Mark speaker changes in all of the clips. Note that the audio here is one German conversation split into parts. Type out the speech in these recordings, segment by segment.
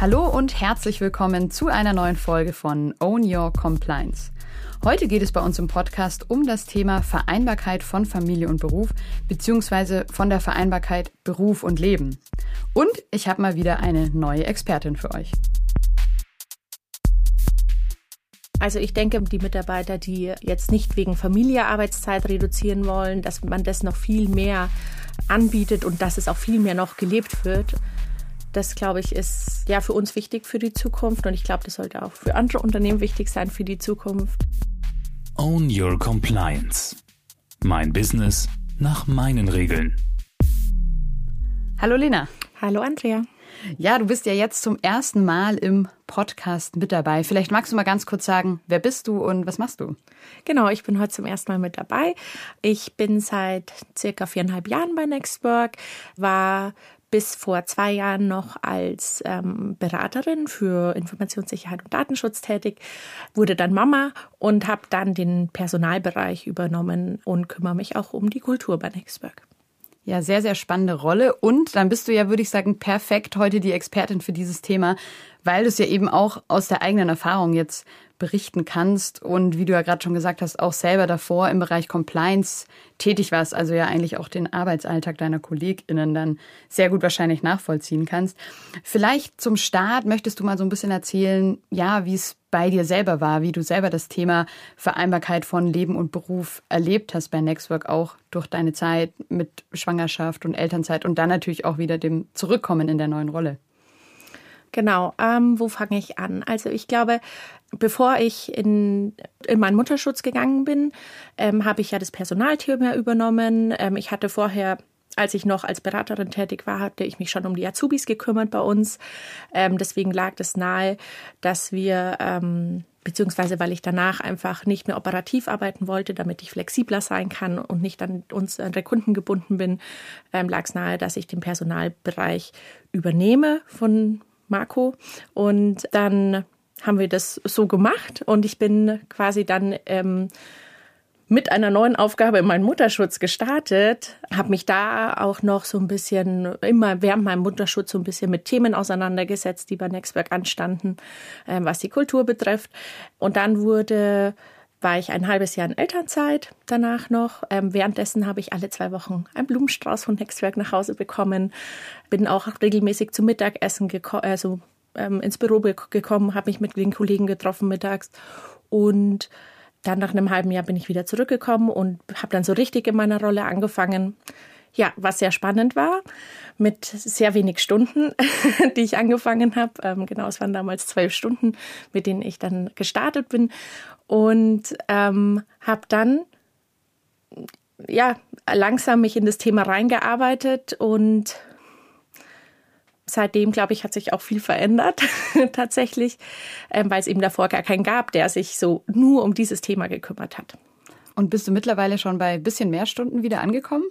Speaker 1: Hallo und herzlich willkommen zu einer neuen Folge von Own Your Compliance. Heute geht es bei uns im Podcast um das Thema Vereinbarkeit von Familie und Beruf beziehungsweise von der Vereinbarkeit Beruf und Leben. Und ich habe mal wieder eine neue Expertin für euch.
Speaker 2: Also ich denke, die Mitarbeiter, die jetzt nicht wegen Familie Arbeitszeit reduzieren wollen, dass man das noch viel mehr anbietet und dass es auch viel mehr noch gelebt wird. Das, glaube ich, ist ja für uns wichtig für die Zukunft und ich glaube, das sollte auch für andere Unternehmen wichtig sein für die Zukunft.
Speaker 3: Own Your Compliance. Mein Business nach meinen Regeln.
Speaker 1: Hallo Lena.
Speaker 2: Hallo Andrea.
Speaker 1: Ja, du bist ja jetzt zum ersten Mal im Podcast mit dabei. Vielleicht magst du mal ganz kurz sagen, wer bist du und was machst du?
Speaker 2: Genau, ich bin heute zum ersten Mal mit dabei. Ich bin seit circa viereinhalb Jahren bei Nextwork, war bis vor zwei Jahren noch als ähm, Beraterin für Informationssicherheit und Datenschutz tätig, wurde dann Mama und habe dann den Personalbereich übernommen und kümmere mich auch um die Kultur bei Nextwork.
Speaker 1: Ja, sehr, sehr spannende Rolle. Und dann bist du ja, würde ich sagen, perfekt heute die Expertin für dieses Thema, weil du es ja eben auch aus der eigenen Erfahrung jetzt berichten kannst und wie du ja gerade schon gesagt hast, auch selber davor im Bereich Compliance tätig warst, also ja eigentlich auch den Arbeitsalltag deiner KollegInnen dann sehr gut wahrscheinlich nachvollziehen kannst. Vielleicht zum Start möchtest du mal so ein bisschen erzählen, ja, wie es bei dir selber war, wie du selber das Thema Vereinbarkeit von Leben und Beruf erlebt hast bei Nextwork, auch durch deine Zeit mit Schwangerschaft und Elternzeit und dann natürlich auch wieder dem Zurückkommen in der neuen Rolle.
Speaker 2: Genau, ähm, wo fange ich an? Also ich glaube, bevor ich in, in meinen Mutterschutz gegangen bin, ähm, habe ich ja das Personalthema übernommen. Ähm, ich hatte vorher als ich noch als Beraterin tätig war, hatte ich mich schon um die Azubis gekümmert bei uns. Ähm, deswegen lag es nahe, dass wir, ähm, beziehungsweise weil ich danach einfach nicht mehr operativ arbeiten wollte, damit ich flexibler sein kann und nicht an unsere Kunden gebunden bin, ähm, lag es nahe, dass ich den Personalbereich übernehme von Marco. Und dann haben wir das so gemacht und ich bin quasi dann ähm, mit einer neuen Aufgabe in meinen Mutterschutz gestartet, habe mich da auch noch so ein bisschen immer während meinem Mutterschutz so ein bisschen mit Themen auseinandergesetzt, die bei Nextwork anstanden, äh, was die Kultur betrifft. Und dann wurde war ich ein halbes Jahr in Elternzeit danach noch. Ähm, währenddessen habe ich alle zwei Wochen einen Blumenstrauß von Nextwerk nach Hause bekommen. Bin auch regelmäßig zum Mittagessen also ähm, ins Büro gekommen, habe mich mit den Kollegen getroffen mittags und dann nach einem halben Jahr bin ich wieder zurückgekommen und habe dann so richtig in meiner Rolle angefangen. Ja, was sehr spannend war, mit sehr wenig Stunden, die ich angefangen habe. Ähm, genau, es waren damals zwölf Stunden, mit denen ich dann gestartet bin und ähm, habe dann ja langsam mich in das Thema reingearbeitet und seitdem, glaube ich, hat sich auch viel verändert tatsächlich, ähm, weil es eben davor gar keinen gab, der sich so nur um dieses Thema gekümmert hat.
Speaker 1: Und bist du mittlerweile schon bei ein bisschen mehr Stunden wieder angekommen?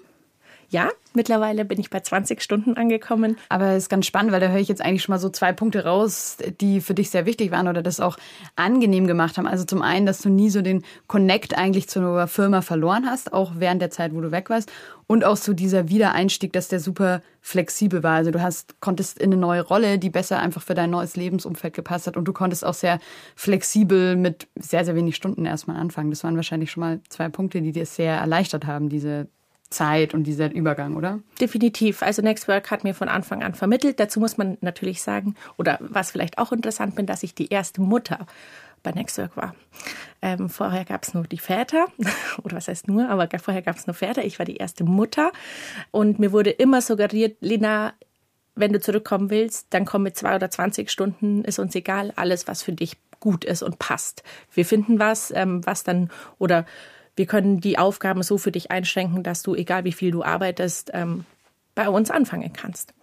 Speaker 2: Ja, mittlerweile bin ich bei 20 Stunden angekommen.
Speaker 1: Aber es ist ganz spannend, weil da höre ich jetzt eigentlich schon mal so zwei Punkte raus, die für dich sehr wichtig waren oder das auch angenehm gemacht haben. Also zum einen, dass du nie so den Connect eigentlich zur Firma verloren hast, auch während der Zeit, wo du weg warst. Und auch so dieser Wiedereinstieg, dass der super flexibel war. Also du hast, konntest in eine neue Rolle, die besser einfach für dein neues Lebensumfeld gepasst hat. Und du konntest auch sehr flexibel mit sehr, sehr wenig Stunden erstmal anfangen. Das waren wahrscheinlich schon mal zwei Punkte, die dir sehr erleichtert haben, diese Zeit und dieser Übergang, oder?
Speaker 2: Definitiv. Also Nextwork hat mir von Anfang an vermittelt. Dazu muss man natürlich sagen, oder was vielleicht auch interessant bin, dass ich die erste Mutter bei Nextwork war. Ähm, vorher gab es nur die Väter, oder was heißt nur, aber vorher gab es nur Väter. Ich war die erste Mutter und mir wurde immer suggeriert, Lena, wenn du zurückkommen willst, dann komm mit zwei oder zwanzig Stunden, ist uns egal, alles, was für dich gut ist und passt. Wir finden was, ähm, was dann, oder wir können die Aufgaben so für dich einschränken, dass du, egal wie viel du arbeitest, ähm, bei uns anfangen kannst.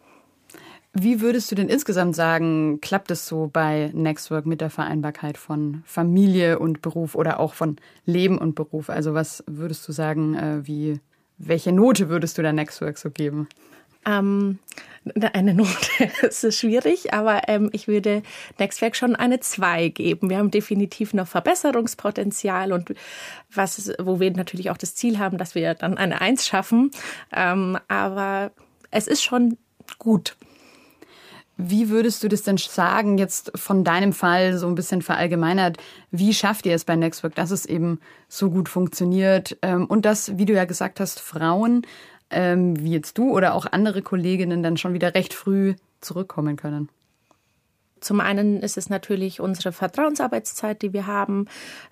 Speaker 1: Wie würdest du denn insgesamt sagen, klappt es so bei Nextwork mit der Vereinbarkeit von Familie und Beruf oder auch von Leben und Beruf? Also was würdest du sagen, äh, wie, welche Note würdest du der Nextwork so geben?
Speaker 2: Ähm, eine Note das ist schwierig, aber ähm, ich würde Nextwerk schon eine 2 geben. Wir haben definitiv noch Verbesserungspotenzial und was, wo wir natürlich auch das Ziel haben, dass wir dann eine 1 schaffen. Ähm, aber es ist schon gut.
Speaker 1: Wie würdest du das denn sagen, jetzt von deinem Fall so ein bisschen verallgemeinert? Wie schafft ihr es bei Nextwork, dass es eben so gut funktioniert ähm, und dass, wie du ja gesagt hast, Frauen ähm, wie jetzt du oder auch andere Kolleginnen dann schon wieder recht früh zurückkommen können?
Speaker 2: Zum einen ist es natürlich unsere Vertrauensarbeitszeit, die wir haben.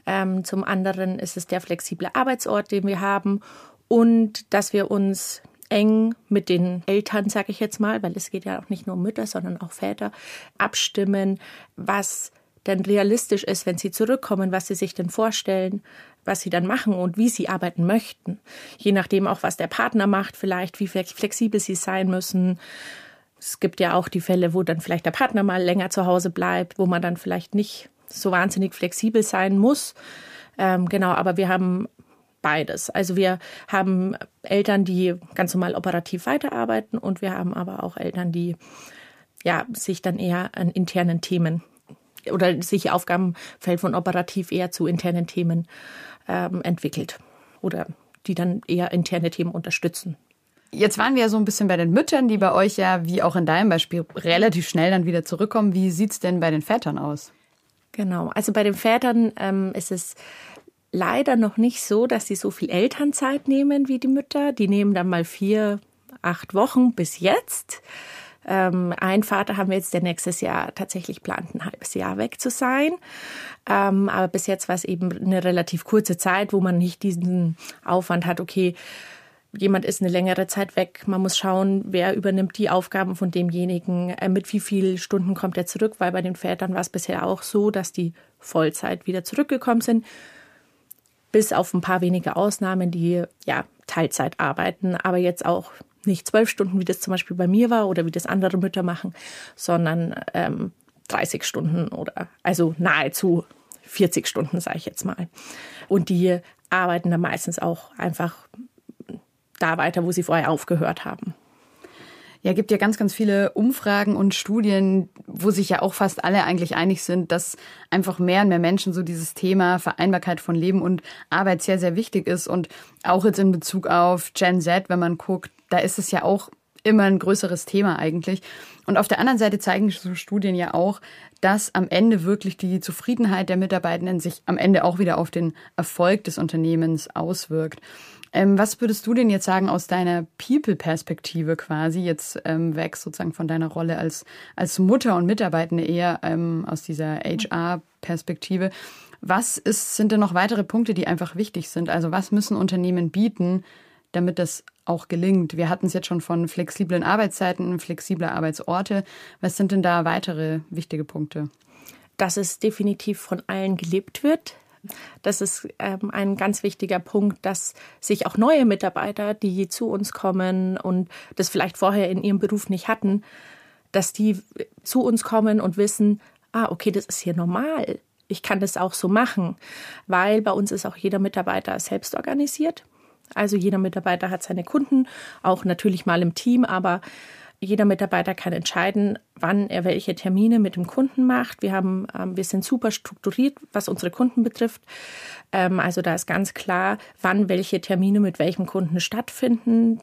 Speaker 2: Ähm, zum anderen ist es der flexible Arbeitsort, den wir haben. Und dass wir uns eng mit den Eltern, sage ich jetzt mal, weil es geht ja auch nicht nur um Mütter, sondern auch Väter, abstimmen, was denn realistisch ist, wenn sie zurückkommen, was sie sich denn vorstellen, was sie dann machen und wie sie arbeiten möchten. Je nachdem auch, was der Partner macht, vielleicht, wie flexibel sie sein müssen. Es gibt ja auch die Fälle, wo dann vielleicht der Partner mal länger zu Hause bleibt, wo man dann vielleicht nicht so wahnsinnig flexibel sein muss. Ähm, genau, aber wir haben beides. Also wir haben Eltern, die ganz normal operativ weiterarbeiten und wir haben aber auch Eltern, die ja sich dann eher an internen Themen oder sich ihr Aufgabenfeld von operativ eher zu internen Themen ähm, entwickelt oder die dann eher interne Themen unterstützen.
Speaker 1: Jetzt waren wir ja so ein bisschen bei den Müttern, die bei euch ja, wie auch in deinem Beispiel, relativ schnell dann wieder zurückkommen. Wie sieht es denn bei den Vätern aus?
Speaker 2: Genau, also bei den Vätern ähm, ist es leider noch nicht so, dass sie so viel Elternzeit nehmen wie die Mütter. Die nehmen dann mal vier, acht Wochen bis jetzt. Ähm, ein Vater haben wir jetzt, der nächstes Jahr tatsächlich plant, ein halbes Jahr weg zu sein. Ähm, aber bis jetzt war es eben eine relativ kurze Zeit, wo man nicht diesen Aufwand hat, okay, jemand ist eine längere Zeit weg. Man muss schauen, wer übernimmt die Aufgaben von demjenigen, äh, mit wie vielen Stunden kommt er zurück, weil bei den Vätern war es bisher auch so, dass die Vollzeit wieder zurückgekommen sind. Bis auf ein paar wenige Ausnahmen, die ja Teilzeit arbeiten, aber jetzt auch nicht zwölf Stunden, wie das zum Beispiel bei mir war oder wie das andere Mütter machen, sondern ähm, 30 Stunden oder also nahezu 40 Stunden, sage ich jetzt mal. Und die arbeiten dann meistens auch einfach da weiter, wo sie vorher aufgehört haben.
Speaker 1: Ja, gibt ja ganz, ganz viele Umfragen und Studien, wo sich ja auch fast alle eigentlich einig sind, dass einfach mehr und mehr Menschen so dieses Thema Vereinbarkeit von Leben und Arbeit sehr, sehr wichtig ist. Und auch jetzt in Bezug auf Gen Z, wenn man guckt, da ist es ja auch immer ein größeres Thema eigentlich. Und auf der anderen Seite zeigen so Studien ja auch, dass am Ende wirklich die Zufriedenheit der Mitarbeitenden sich am Ende auch wieder auf den Erfolg des Unternehmens auswirkt. Ähm, was würdest du denn jetzt sagen aus deiner People-Perspektive quasi, jetzt ähm, weg sozusagen von deiner Rolle als, als Mutter und Mitarbeitende eher ähm, aus dieser HR-Perspektive? Was ist, sind denn noch weitere Punkte, die einfach wichtig sind? Also was müssen Unternehmen bieten, damit das auch gelingt? Wir hatten es jetzt schon von flexiblen Arbeitszeiten, flexibler Arbeitsorte. Was sind denn da weitere wichtige Punkte?
Speaker 2: Dass es definitiv von allen gelebt wird, das ist ähm, ein ganz wichtiger Punkt, dass sich auch neue Mitarbeiter, die zu uns kommen und das vielleicht vorher in ihrem Beruf nicht hatten, dass die zu uns kommen und wissen, ah, okay, das ist hier normal. Ich kann das auch so machen, weil bei uns ist auch jeder Mitarbeiter selbst organisiert. Also jeder Mitarbeiter hat seine Kunden, auch natürlich mal im Team, aber jeder Mitarbeiter kann entscheiden, wann er welche Termine mit dem Kunden macht. Wir haben, ähm, wir sind super strukturiert, was unsere Kunden betrifft. Ähm, also da ist ganz klar, wann welche Termine mit welchem Kunden stattfinden.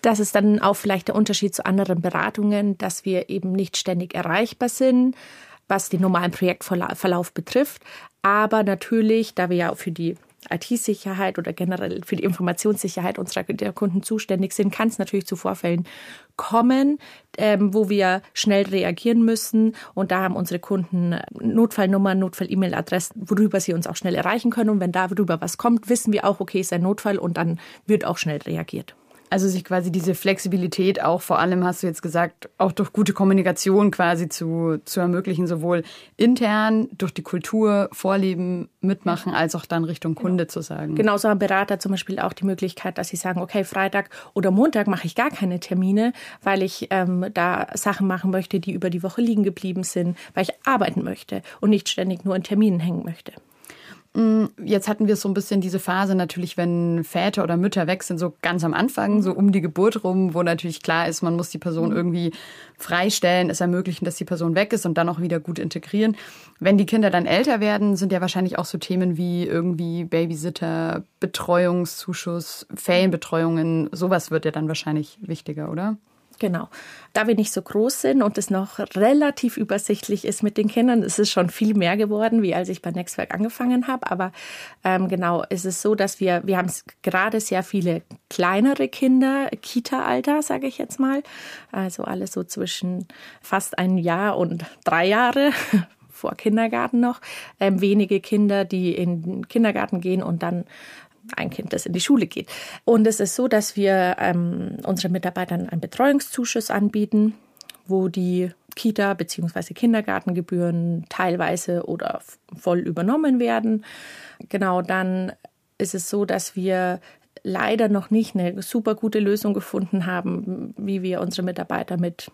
Speaker 2: Das ist dann auch vielleicht der Unterschied zu anderen Beratungen, dass wir eben nicht ständig erreichbar sind, was den normalen Projektverlauf betrifft. Aber natürlich, da wir ja für die IT-Sicherheit oder generell für die Informationssicherheit unserer Kunden zuständig sind, kann es natürlich zu Vorfällen kommen, ähm, wo wir schnell reagieren müssen. Und da haben unsere Kunden Notfallnummern, Notfall-E-Mail-Adressen, worüber sie uns auch schnell erreichen können. Und wenn darüber was kommt, wissen wir auch, okay, ist ein Notfall und dann wird auch schnell reagiert.
Speaker 1: Also sich quasi diese Flexibilität auch vor allem, hast du jetzt gesagt, auch durch gute Kommunikation quasi zu, zu ermöglichen, sowohl intern durch die Kultur, Vorleben, mitmachen, als auch dann Richtung Kunde genau. zu sagen.
Speaker 2: Genauso haben Berater zum Beispiel auch die Möglichkeit, dass sie sagen, okay, Freitag oder Montag mache ich gar keine Termine, weil ich ähm, da Sachen machen möchte, die über die Woche liegen geblieben sind, weil ich arbeiten möchte und nicht ständig nur in Terminen hängen möchte.
Speaker 1: Mm, jetzt hatten wir so ein bisschen diese Phase natürlich, wenn Väter oder Mütter weg sind, so ganz am Anfang, so um die Geburt rum, wo natürlich klar ist, man muss die Person mhm. irgendwie freistellen, es ermöglichen, dass die Person weg ist und dann auch wieder gut integrieren. Wenn die Kinder dann älter werden, sind ja wahrscheinlich auch so Themen wie irgendwie Babysitter, Betreuungszuschuss, Ferienbetreuungen, sowas wird ja dann wahrscheinlich wichtiger, oder?
Speaker 2: Genau. Da wir nicht so groß sind und es noch relativ übersichtlich ist mit den Kindern, ist es schon viel mehr geworden, wie als ich bei Nextwerk angefangen habe. Aber ähm, genau, ist es so, dass wir, wir haben gerade sehr viele kleinere Kinder, Kita-Alter, sage ich jetzt mal. Also alles so zwischen fast ein Jahr und drei Jahre vor Kindergarten noch. Ähm, wenige Kinder, die in den Kindergarten gehen und dann ein Kind, das in die Schule geht. Und es ist so, dass wir ähm, unseren Mitarbeitern einen Betreuungszuschuss anbieten, wo die Kita- bzw. Kindergartengebühren teilweise oder voll übernommen werden. Genau, dann ist es so, dass wir leider noch nicht eine super gute Lösung gefunden haben, wie wir unsere Mitarbeiter mit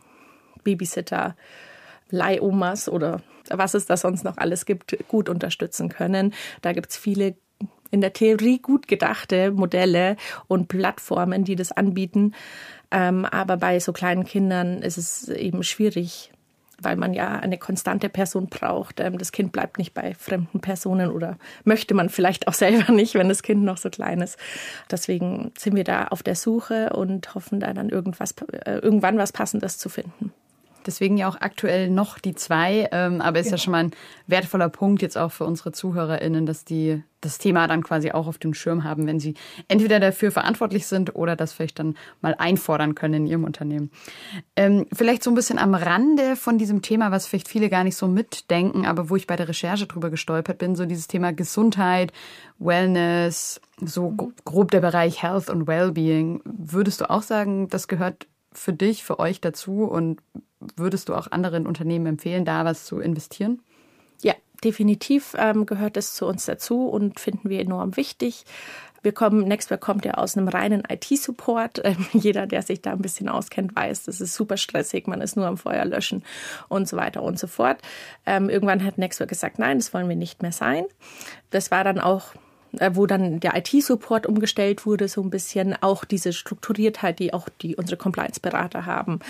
Speaker 2: Babysitter, Leihomas oder was es da sonst noch alles gibt, gut unterstützen können. Da gibt es viele in der Theorie gut gedachte Modelle und Plattformen, die das anbieten. Ähm, aber bei so kleinen Kindern ist es eben schwierig, weil man ja eine konstante Person braucht. Ähm, das Kind bleibt nicht bei fremden Personen oder möchte man vielleicht auch selber nicht, wenn das Kind noch so klein ist. Deswegen sind wir da auf der Suche und hoffen da dann irgendwas, äh, irgendwann was Passendes zu finden.
Speaker 1: Deswegen ja auch aktuell noch die zwei. Ähm, aber ist ja. ja schon mal ein wertvoller Punkt jetzt auch für unsere ZuhörerInnen, dass die das Thema dann quasi auch auf dem Schirm haben, wenn sie entweder dafür verantwortlich sind oder das vielleicht dann mal einfordern können in ihrem Unternehmen. Ähm, vielleicht so ein bisschen am Rande von diesem Thema, was vielleicht viele gar nicht so mitdenken, aber wo ich bei der Recherche drüber gestolpert bin, so dieses Thema Gesundheit, Wellness, so grob der Bereich Health und Wellbeing. Würdest du auch sagen, das gehört für dich, für euch dazu und würdest du auch anderen Unternehmen empfehlen, da was zu investieren?
Speaker 2: Ja, definitiv ähm, gehört es zu uns dazu und finden wir enorm wichtig. Wir kommen, Nextware kommt ja aus einem reinen IT-Support. Ähm, jeder, der sich da ein bisschen auskennt, weiß, das ist super stressig. Man ist nur am Feuer löschen und so weiter und so fort. Ähm, irgendwann hat Nextware gesagt, nein, das wollen wir nicht mehr sein. Das war dann auch wo dann der IT-Support umgestellt wurde, so ein bisschen auch diese Strukturiertheit, die auch die unsere Compliance-Berater haben.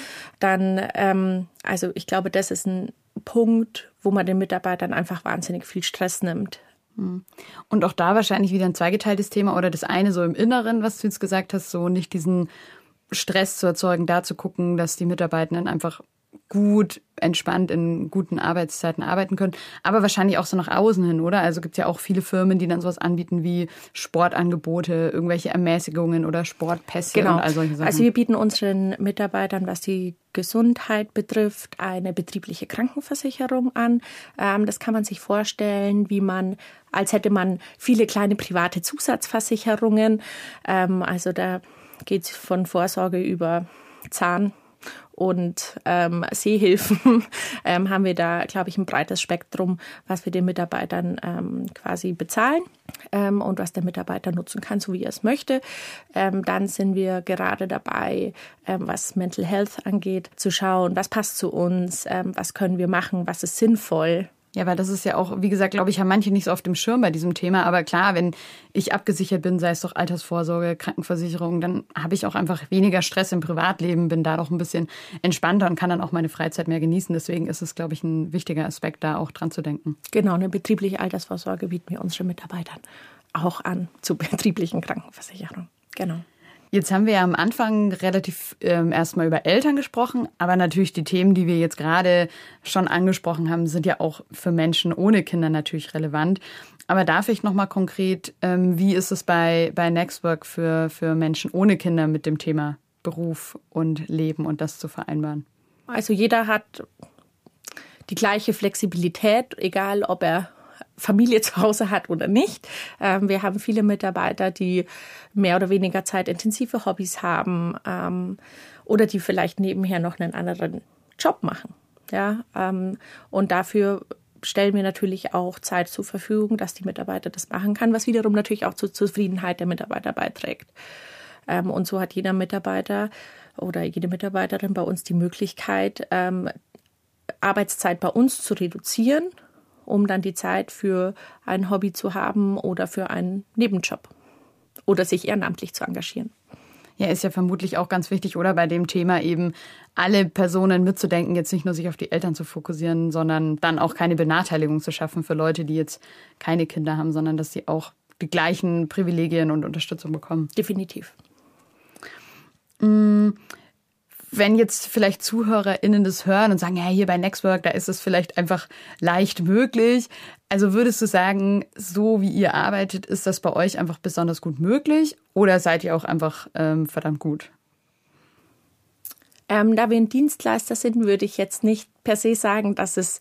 Speaker 2: Dann, ähm, also ich glaube, das ist ein Punkt, wo man den Mitarbeitern einfach wahnsinnig viel Stress nimmt.
Speaker 1: Hm. Und auch da wahrscheinlich wieder ein zweigeteiltes Thema oder das eine so im Inneren, was du jetzt gesagt hast, so nicht diesen Stress zu erzeugen, da zu gucken, dass die Mitarbeitenden einfach gut entspannt in guten Arbeitszeiten arbeiten können, aber wahrscheinlich auch so nach außen hin, oder? Also gibt es ja auch viele Firmen, die dann sowas anbieten wie Sportangebote, irgendwelche Ermäßigungen oder Sportpässe
Speaker 2: genau.
Speaker 1: und all solche
Speaker 2: Sachen. Also wir bieten unseren Mitarbeitern, was die Gesundheit betrifft, eine betriebliche Krankenversicherung an. Ähm, das kann man sich vorstellen, wie man, als hätte man viele kleine private Zusatzversicherungen. Ähm, also da geht es von Vorsorge über Zahn und ähm, Sehhilfen ähm, haben wir da, glaube ich, ein breites Spektrum, was wir den Mitarbeitern ähm, quasi bezahlen ähm, und was der Mitarbeiter nutzen kann, so wie er es möchte. Ähm, dann sind wir gerade dabei, ähm, was Mental Health angeht, zu schauen, was passt zu uns, ähm, was können wir machen, was ist sinnvoll
Speaker 1: ja, weil das ist ja auch, wie gesagt, glaube ich, haben manche nicht so auf dem Schirm bei diesem Thema. Aber klar, wenn ich abgesichert bin, sei es doch Altersvorsorge, Krankenversicherung, dann habe ich auch einfach weniger Stress im Privatleben, bin da doch ein bisschen entspannter und kann dann auch meine Freizeit mehr genießen. Deswegen ist es, glaube ich, ein wichtiger Aspekt, da auch dran zu denken.
Speaker 2: Genau, eine betriebliche Altersvorsorge bieten wir unseren Mitarbeitern auch an zur betrieblichen Krankenversicherung. Genau.
Speaker 1: Jetzt haben wir ja am Anfang relativ ähm, erstmal über Eltern gesprochen, aber natürlich die Themen, die wir jetzt gerade schon angesprochen haben, sind ja auch für Menschen ohne Kinder natürlich relevant. Aber darf ich nochmal konkret, ähm, wie ist es bei, bei Nextwork für, für Menschen ohne Kinder mit dem Thema Beruf und Leben und das zu vereinbaren?
Speaker 2: Also jeder hat die gleiche Flexibilität, egal ob er Familie zu Hause hat oder nicht. Ähm, wir haben viele Mitarbeiter, die mehr oder weniger zeitintensive Hobbys haben ähm, oder die vielleicht nebenher noch einen anderen Job machen. Ja, ähm, und dafür stellen wir natürlich auch Zeit zur Verfügung, dass die Mitarbeiter das machen kann, was wiederum natürlich auch zur Zufriedenheit der Mitarbeiter beiträgt. Ähm, und so hat jeder Mitarbeiter oder jede Mitarbeiterin bei uns die Möglichkeit, ähm, Arbeitszeit bei uns zu reduzieren um dann die Zeit für ein Hobby zu haben oder für einen Nebenjob oder sich ehrenamtlich zu engagieren.
Speaker 1: Ja, ist ja vermutlich auch ganz wichtig, oder bei dem Thema eben alle Personen mitzudenken, jetzt nicht nur sich auf die Eltern zu fokussieren, sondern dann auch keine Benachteiligung zu schaffen für Leute, die jetzt keine Kinder haben, sondern dass sie auch die gleichen Privilegien und Unterstützung bekommen.
Speaker 2: Definitiv.
Speaker 1: Mm, wenn jetzt vielleicht ZuhörerInnen das hören und sagen, ja, hier bei Nextwork, da ist es vielleicht einfach leicht möglich. Also würdest du sagen, so wie ihr arbeitet, ist das bei euch einfach besonders gut möglich oder seid ihr auch einfach ähm, verdammt gut?
Speaker 2: Ähm, da wir ein Dienstleister sind, würde ich jetzt nicht per se sagen, dass es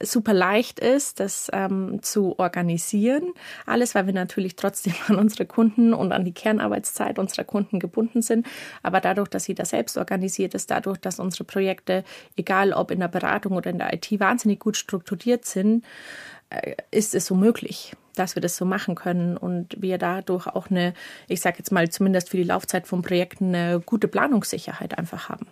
Speaker 2: super leicht ist, das ähm, zu organisieren. Alles, weil wir natürlich trotzdem an unsere Kunden und an die Kernarbeitszeit unserer Kunden gebunden sind. Aber dadurch, dass jeder selbst organisiert ist, dadurch, dass unsere Projekte, egal ob in der Beratung oder in der IT, wahnsinnig gut strukturiert sind, äh, ist es so möglich dass wir das so machen können und wir dadurch auch eine, ich sage jetzt mal zumindest für die Laufzeit von Projekten eine gute Planungssicherheit einfach haben.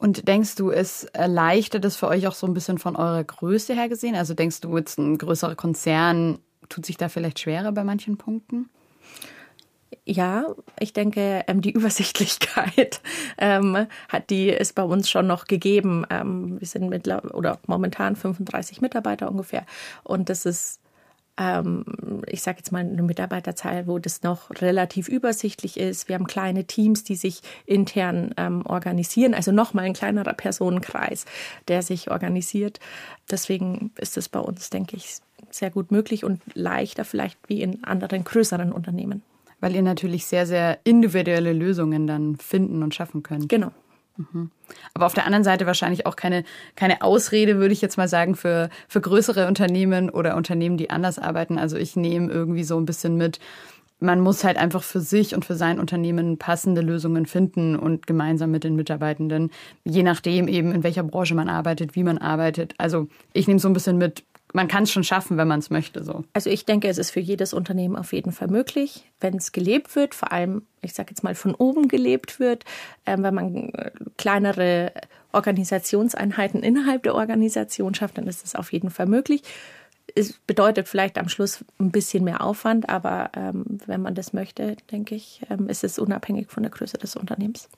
Speaker 1: Und denkst du, es erleichtert es für euch auch so ein bisschen von eurer Größe her gesehen? Also denkst du, jetzt ein größerer Konzern tut sich da vielleicht schwerer bei manchen Punkten?
Speaker 2: Ja, ich denke, ähm, die Übersichtlichkeit ähm, hat die ist bei uns schon noch gegeben. Ähm, wir sind mittler oder momentan 35 Mitarbeiter ungefähr und das ist ich sage jetzt mal eine Mitarbeiterzahl, wo das noch relativ übersichtlich ist. Wir haben kleine Teams, die sich intern ähm, organisieren, also nochmal ein kleinerer Personenkreis, der sich organisiert. Deswegen ist es bei uns, denke ich, sehr gut möglich und leichter vielleicht wie in anderen größeren Unternehmen.
Speaker 1: Weil ihr natürlich sehr, sehr individuelle Lösungen dann finden und schaffen könnt.
Speaker 2: Genau.
Speaker 1: Mhm. Aber auf der anderen Seite wahrscheinlich auch keine, keine Ausrede, würde ich jetzt mal sagen, für, für größere Unternehmen oder Unternehmen, die anders arbeiten. Also ich nehme irgendwie so ein bisschen mit, man muss halt einfach für sich und für sein Unternehmen passende Lösungen finden und gemeinsam mit den Mitarbeitenden, je nachdem eben, in welcher Branche man arbeitet, wie man arbeitet. Also ich nehme so ein bisschen mit, man kann es schon schaffen, wenn man es möchte. So.
Speaker 2: Also ich denke, es ist für jedes Unternehmen auf jeden Fall möglich, wenn es gelebt wird, vor allem, ich sage jetzt mal, von oben gelebt wird, äh, wenn man äh, kleinere Organisationseinheiten innerhalb der Organisation schafft, dann ist es auf jeden Fall möglich. Es bedeutet vielleicht am Schluss ein bisschen mehr Aufwand, aber ähm, wenn man das möchte, denke ich, ähm, ist es unabhängig von der Größe des Unternehmens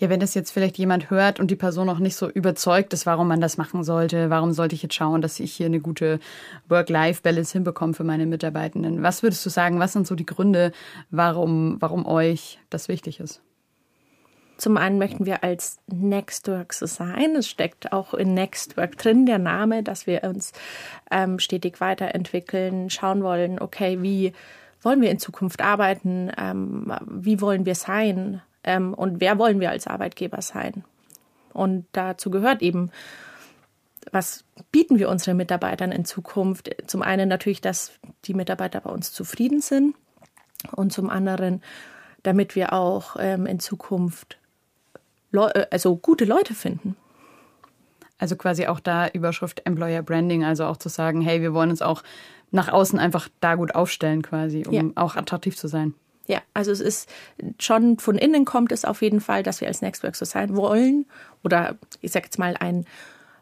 Speaker 1: ja, wenn das jetzt vielleicht jemand hört und die Person noch nicht so überzeugt ist, warum man das machen sollte, warum sollte ich jetzt schauen, dass ich hier eine gute Work-Life-Balance hinbekomme für meine Mitarbeitenden? Was würdest du sagen, was sind so die Gründe, warum, warum euch das wichtig ist?
Speaker 2: Zum einen möchten wir als Nextwork so sein. Es steckt auch in Nextwork drin der Name, dass wir uns ähm, stetig weiterentwickeln, schauen wollen, okay, wie wollen wir in Zukunft arbeiten, ähm, wie wollen wir sein, ähm, und wer wollen wir als Arbeitgeber sein? Und dazu gehört eben, was bieten wir unseren Mitarbeitern in Zukunft? Zum einen natürlich, dass die Mitarbeiter bei uns zufrieden sind und zum anderen, damit wir auch ähm, in Zukunft Leu äh, also gute Leute finden.
Speaker 1: Also quasi auch da Überschrift Employer Branding, also auch zu sagen, hey, wir wollen uns auch nach außen einfach da gut aufstellen quasi, um ja. auch attraktiv zu sein.
Speaker 2: Ja, also es ist schon von innen kommt es auf jeden Fall, dass wir als Nextwork so sein wollen oder ich sage jetzt mal ein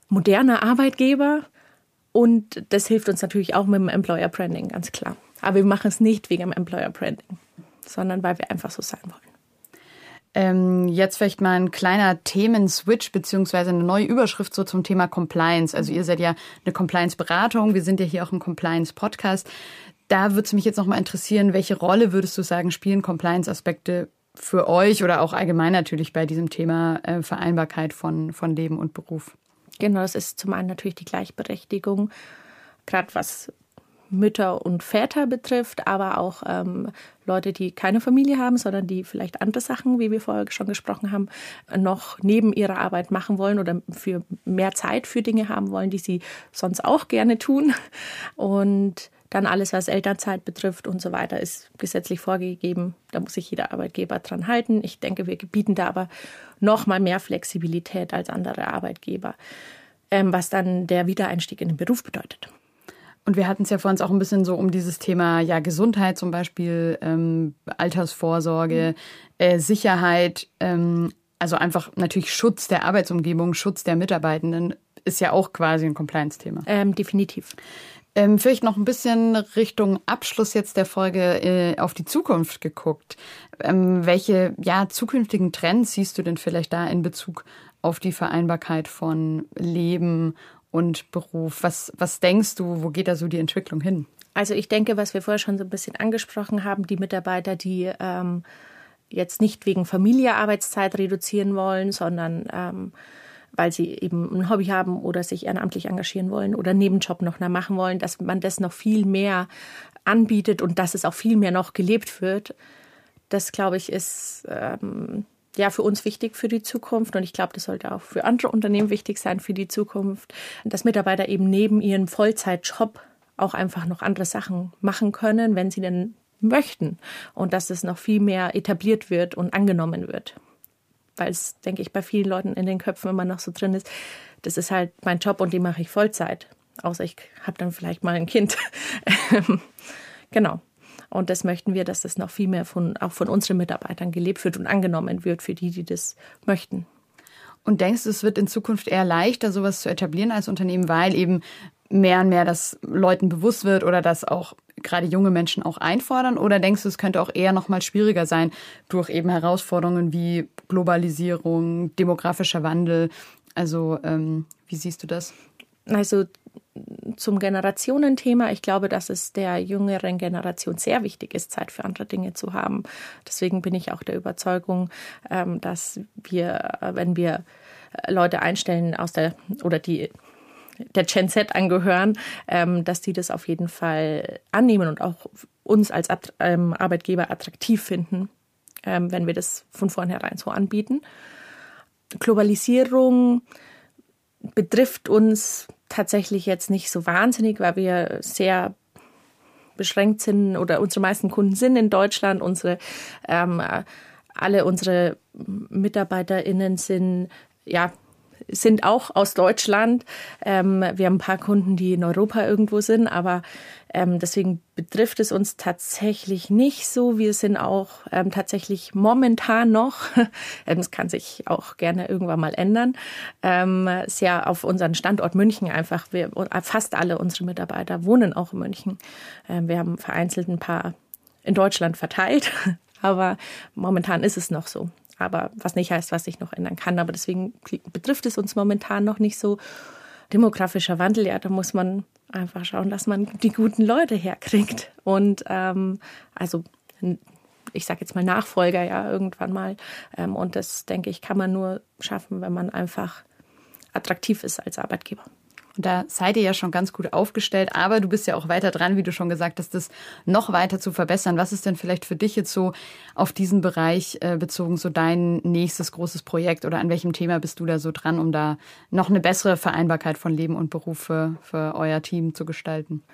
Speaker 2: moderner Arbeitgeber und das hilft uns natürlich auch mit dem Employer Branding, ganz klar. Aber wir machen es nicht wegen dem Employer Branding, sondern weil wir einfach so sein wollen.
Speaker 1: Ähm, jetzt vielleicht mal ein kleiner Themenswitch beziehungsweise eine neue Überschrift so zum Thema Compliance. Also ihr seid ja eine Compliance-Beratung, wir sind ja hier auch ein Compliance-Podcast. Da würde es mich jetzt nochmal interessieren, welche Rolle würdest du sagen, spielen Compliance-Aspekte für euch oder auch allgemein natürlich bei diesem Thema äh, Vereinbarkeit von, von Leben und Beruf?
Speaker 2: Genau, das ist zum einen natürlich die Gleichberechtigung, gerade was Mütter und Väter betrifft, aber auch ähm, Leute, die keine Familie haben, sondern die vielleicht andere Sachen, wie wir vorher schon gesprochen haben, noch neben ihrer Arbeit machen wollen oder für mehr Zeit für Dinge haben wollen, die sie sonst auch gerne tun. Und dann alles, was Elternzeit betrifft und so weiter, ist gesetzlich vorgegeben. Da muss sich jeder Arbeitgeber dran halten. Ich denke, wir bieten da aber noch mal mehr Flexibilität als andere Arbeitgeber, ähm, was dann der Wiedereinstieg in den Beruf bedeutet.
Speaker 1: Und wir hatten es ja vor uns auch ein bisschen so um dieses Thema ja Gesundheit zum Beispiel, ähm, Altersvorsorge, äh, Sicherheit, ähm, also einfach natürlich Schutz der Arbeitsumgebung, Schutz der Mitarbeitenden ist ja auch quasi ein Compliance-Thema.
Speaker 2: Ähm, definitiv.
Speaker 1: Ähm, vielleicht noch ein bisschen Richtung Abschluss jetzt der Folge äh, auf die Zukunft geguckt. Ähm, welche ja, zukünftigen Trends siehst du denn vielleicht da in Bezug auf die Vereinbarkeit von Leben und Beruf? Was, was denkst du, wo geht da so die Entwicklung hin?
Speaker 2: Also ich denke, was wir vorher schon so ein bisschen angesprochen haben, die Mitarbeiter, die ähm, jetzt nicht wegen Familie Arbeitszeit reduzieren wollen, sondern ähm, weil sie eben ein Hobby haben oder sich ehrenamtlich engagieren wollen oder einen Nebenjob noch machen wollen, dass man das noch viel mehr anbietet und dass es auch viel mehr noch gelebt wird. Das, glaube ich, ist ähm, ja für uns wichtig für die Zukunft und ich glaube, das sollte auch für andere Unternehmen wichtig sein für die Zukunft, dass Mitarbeiter eben neben ihrem Vollzeitjob auch einfach noch andere Sachen machen können, wenn sie denn möchten und dass es noch viel mehr etabliert wird und angenommen wird. Weil es, denke ich, bei vielen Leuten in den Köpfen immer noch so drin ist, das ist halt mein Job und den mache ich Vollzeit. Außer ich habe dann vielleicht mal ein Kind. genau. Und das möchten wir, dass das noch viel mehr von, auch von unseren Mitarbeitern gelebt wird und angenommen wird für die, die das möchten.
Speaker 1: Und denkst du, es wird in Zukunft eher leichter, sowas zu etablieren als Unternehmen, weil eben mehr und mehr das Leuten bewusst wird oder das auch gerade junge Menschen auch einfordern? Oder denkst du, es könnte auch eher noch mal schwieriger sein durch eben Herausforderungen wie Globalisierung, demografischer Wandel? Also ähm, wie siehst du das?
Speaker 2: Also zum Generationenthema. Ich glaube, dass es der jüngeren Generation sehr wichtig ist, Zeit für andere Dinge zu haben. Deswegen bin ich auch der Überzeugung, ähm, dass wir, wenn wir Leute einstellen aus der oder die der Gen Z angehören, ähm, dass die das auf jeden Fall annehmen und auch uns als ähm, Arbeitgeber attraktiv finden, wenn wir das von vornherein so anbieten. Globalisierung betrifft uns tatsächlich jetzt nicht so wahnsinnig, weil wir sehr beschränkt sind oder unsere meisten Kunden sind in Deutschland. Unsere ähm, alle unsere MitarbeiterInnen sind ja sind auch aus Deutschland. Ähm, wir haben ein paar Kunden, die in Europa irgendwo sind, aber ähm, deswegen betrifft es uns tatsächlich nicht so. Wir sind auch ähm, tatsächlich momentan noch, ähm, es kann sich auch gerne irgendwann mal ändern, ähm, sehr auf unseren Standort München einfach. Wir, fast alle unsere Mitarbeiter wohnen auch in München. Ähm, wir haben vereinzelt ein paar in Deutschland verteilt, aber momentan ist es noch so aber was nicht heißt, was sich noch ändern kann. Aber deswegen betrifft es uns momentan noch nicht so. Demografischer Wandel, ja, da muss man einfach schauen, dass man die guten Leute herkriegt. Und ähm, also ich sage jetzt mal Nachfolger ja irgendwann mal. Ähm, und das, denke ich, kann man nur schaffen, wenn man einfach attraktiv ist als Arbeitgeber.
Speaker 1: Und da seid ihr ja schon ganz gut aufgestellt, aber du bist ja auch weiter dran, wie du schon gesagt hast, das noch weiter zu verbessern. Was ist denn vielleicht für dich jetzt so auf diesen Bereich äh, bezogen, so dein nächstes großes Projekt oder an welchem Thema bist du da so dran, um da noch eine bessere Vereinbarkeit von Leben und Beruf für, für euer Team zu gestalten?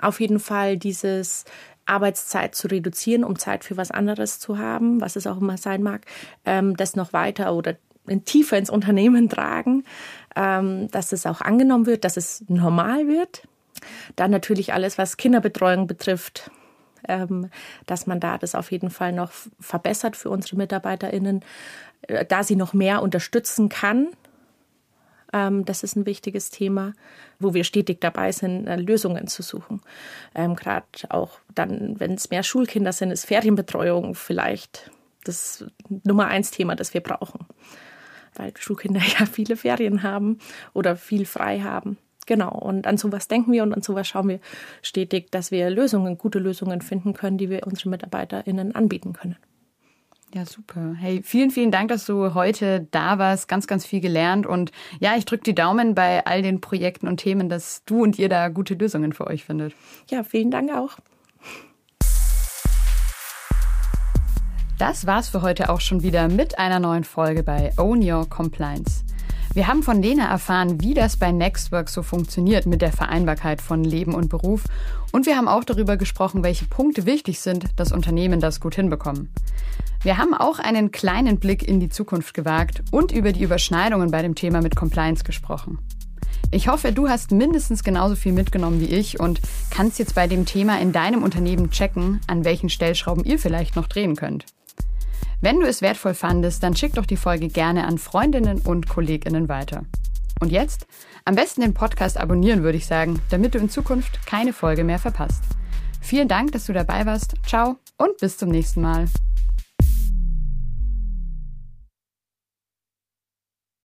Speaker 2: Auf jeden Fall dieses Arbeitszeit zu reduzieren, um Zeit für was anderes zu haben, was es auch immer sein mag, ähm, das noch weiter oder tiefer ins Unternehmen tragen, ähm, dass es auch angenommen wird, dass es normal wird. Dann natürlich alles, was Kinderbetreuung betrifft, ähm, dass man da das auf jeden Fall noch verbessert für unsere MitarbeiterInnen, äh, da sie noch mehr unterstützen kann. Ähm, das ist ein wichtiges Thema, wo wir stetig dabei sind, äh, Lösungen zu suchen. Ähm, Gerade auch dann, wenn es mehr Schulkinder sind, ist Ferienbetreuung vielleicht das Nummer eins Thema, das wir brauchen weil Schulkinder ja viele Ferien haben oder viel frei haben. Genau, und an sowas denken wir und an sowas schauen wir stetig, dass wir Lösungen, gute Lösungen finden können, die wir unseren MitarbeiterInnen anbieten können.
Speaker 1: Ja, super. Hey, vielen, vielen Dank, dass du heute da warst. Ganz, ganz viel gelernt. Und ja, ich drücke die Daumen bei all den Projekten und Themen, dass du und ihr da gute Lösungen für euch findet.
Speaker 2: Ja, vielen Dank auch.
Speaker 1: Das war's für heute auch schon wieder mit einer neuen Folge bei Own Your Compliance. Wir haben von Lena erfahren, wie das bei Nextwork so funktioniert mit der Vereinbarkeit von Leben und Beruf. Und wir haben auch darüber gesprochen, welche Punkte wichtig sind, dass Unternehmen das gut hinbekommen. Wir haben auch einen kleinen Blick in die Zukunft gewagt und über die Überschneidungen bei dem Thema mit Compliance gesprochen. Ich hoffe, du hast mindestens genauso viel mitgenommen wie ich und kannst jetzt bei dem Thema in deinem Unternehmen checken, an welchen Stellschrauben ihr vielleicht noch drehen könnt. Wenn du es wertvoll fandest, dann schick doch die Folge gerne an Freundinnen und Kolleginnen weiter. Und jetzt? Am besten den Podcast abonnieren, würde ich sagen, damit du in Zukunft keine Folge mehr verpasst. Vielen Dank, dass du dabei warst. Ciao und bis zum nächsten Mal.